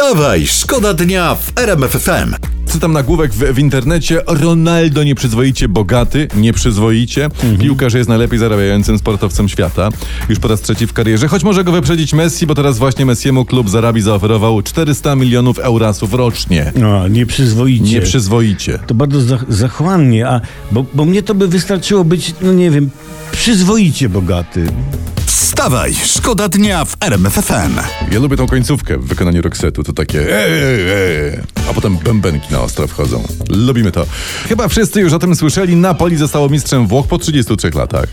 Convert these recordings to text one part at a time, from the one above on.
Wstawaj, szkoda dnia w RMF FM. Czytam nagłówek w, w internecie. Ronaldo nieprzyzwoicie bogaty, nieprzyzwoicie. Piłkarz jest najlepiej zarabiającym sportowcem świata. Już po raz trzeci w karierze. Choć może go wyprzedzić Messi, bo teraz właśnie Messiemu klub z Arabii zaoferował 400 milionów eurasów rocznie. No, nieprzyzwoicie. Nieprzyzwoicie. To bardzo za, zachłannie, a bo, bo mnie to by wystarczyło być, no nie wiem, przyzwoicie bogaty. Wstawaj, szkoda dnia w RMF FM. Ja lubię tą końcówkę w wykonaniu Roxetu. To takie eee, eee, a potem bębenki na ostro wchodzą. Lubimy to. Chyba wszyscy już o tym słyszeli. Napoli zostało mistrzem Włoch po 33 latach.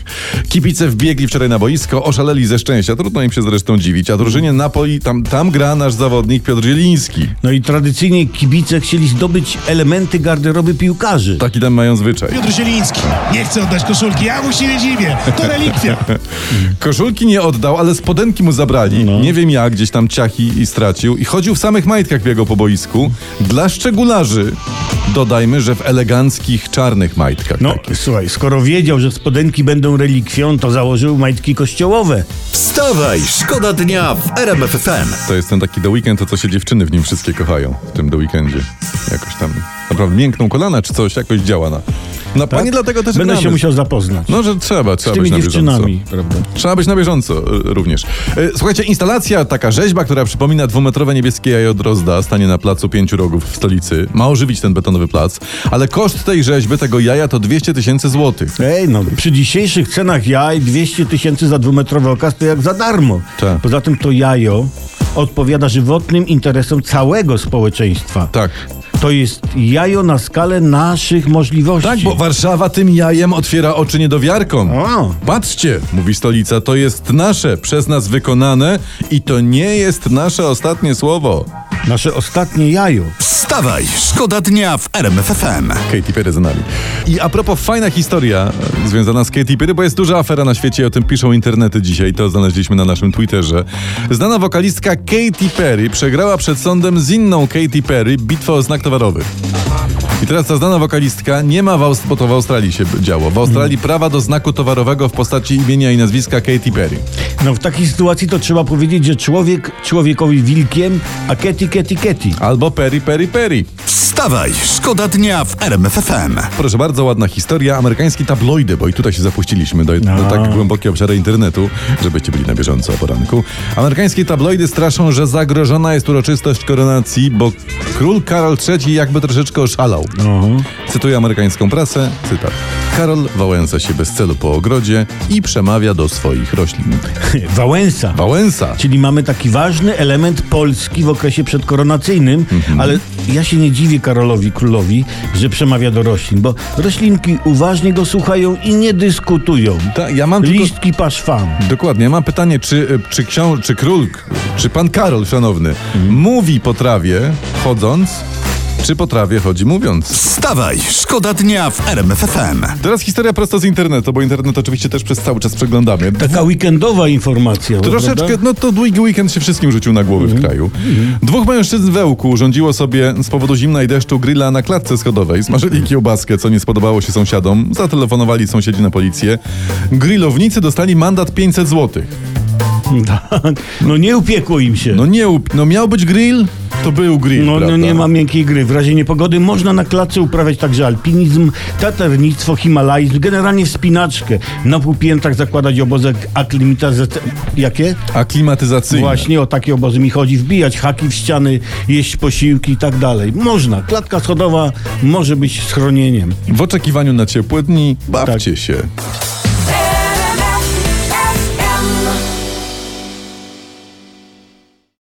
Kibice wbiegli wczoraj na boisko, oszaleli ze szczęścia. Trudno im się zresztą dziwić. A drużynie Napoli, tam, tam gra nasz zawodnik Piotr Zieliński. No i tradycyjnie kibice chcieli zdobyć elementy garderoby piłkarzy. Taki tam mają zwyczaj. Piotr Zieliński nie chce oddać koszulki, ja mu się nie dziwię. To relikwia. Koszulki nie oddał, ale spodenki mu zabrali. Nie wiem jak, gdzieś tam ciachi i stracił. I chodził w samych majtkach biegał po boisku. Dla szczegularzy dodajmy, że w eleganckich, czarnych majtkach. No, takich. słuchaj, skoro wiedział, że spodenki będą relikwią, to założył majtki kościołowe. Wstawaj, szkoda dnia w RMF FM. To jest ten taki The Weekend, to co się dziewczyny w nim wszystkie kochają. W tym The Weekendzie. Jakoś tam naprawdę miękną kolana czy coś, jakoś działa na... Na pani dlatego też Tak? Będę gramy. się musiał zapoznać. No, że trzeba, trzeba być na dziewczynami, bieżąco. prawda? Trzeba być na bieżąco y, również. Y, Słuchajcie, instalacja, taka rzeźba, która przypomina dwumetrowe niebieskie jajo Drozda, stanie na placu Pięciu Rogów w stolicy. Ma ożywić ten betonowy plac, ale koszt tej rzeźby, tego jaja to 200 tysięcy złotych. Ej, no, przy dzisiejszych cenach jaj 200 tysięcy za dwumetrowy okaz to jak za darmo. Tak. Poza tym to jajo odpowiada żywotnym interesom całego społeczeństwa. Tak. To jest jajo na skalę naszych możliwości. Tak, bo Warszawa tym jajem otwiera oczy niedowiarkom. O. Patrzcie, mówi stolica, to jest nasze, przez nas wykonane i to nie jest nasze ostatnie słowo. Nasze ostatnie jajo. Wstawaj, szkoda dnia w RMF FM. Katy Perry za nami. I a propos, fajna historia e, związana z Katy Perry, bo jest duża afera na świecie, o tym piszą internety dzisiaj, to znaleźliśmy na naszym Twitterze. Znana wokalistka Katy Perry przegrała przed sądem z inną Katy Perry bitwę o znak towarowy. I teraz ta znana wokalistka nie ma, w Aust- bo to w Australii się działo, w Australii prawa do znaku towarowego w postaci imienia i nazwiska Katy Perry. No w takiej sytuacji to trzeba powiedzieć, że człowiek człowiekowi wilkiem, a keti keti keti. Albo Perry, Perry, Perry. Wstawaj, szkoda dnia w RMF FM. Proszę bardzo, ładna historia. Amerykańskie tabloidy, bo i tutaj się zapuściliśmy do, do No. tak głębokie obszary internetu, żebyście byli na bieżąco o poranku. Amerykańskie tabloidy straszą, że zagrożona jest uroczystość koronacji, bo król Karol III jakby troszeczkę oszalał. Cytuję amerykańską prasę, cytat. Karol Wałęsa się bez celu po ogrodzie i przemawia do swoich roślin. Wałęsa. Wałęsa! Czyli mamy taki ważny element Polski w okresie przedkoronacyjnym, Mhm. ale ja się nie dziwię Karolowi Królowi, że przemawia do roślin, bo roślinki uważnie go słuchają i nie dyskutują. Ta, ja mam tylko... Listki paszfan. Dokładnie. Ja mam pytanie, czy, czy, książ- czy król, czy pan Karol, szanowny, mówi po trawie chodząc, czy po trawie chodzi mówiąc? Wstawaj, szkoda dnia w RMF FM. Teraz historia prosto z internetu, bo internet oczywiście też przez cały czas przeglądamy. Taka weekendowa informacja. Troszeczkę, prawda? no to długi weekend się wszystkim rzucił na głowy w kraju. Dwóch mężczyzn w Ełku urządziło sobie z powodu zimna i deszczu grilla na klatce schodowej. Smażyli kiełbaskę, co nie spodobało się sąsiadom. Zatelefonowali sąsiedzi na policję. Grillownicy dostali mandat 500 złotych. Tak. No nie upiekło im się. No nie, up- no miał być grill, to był grill, No, no prawda? nie ma miękkiej gry. W razie niepogody można na klatce uprawiać także alpinizm, taternictwo, himalajzm, generalnie wspinaczkę. Na półpiętrach zakładać obozek aklimatizacyjny. Jakie? Aklimatyzacyjne. Właśnie o takie obozy mi chodzi. Wbijać haki w ściany, jeść posiłki i tak dalej. Można. Klatka schodowa może być schronieniem. W oczekiwaniu na ciepłe dni bawcie się.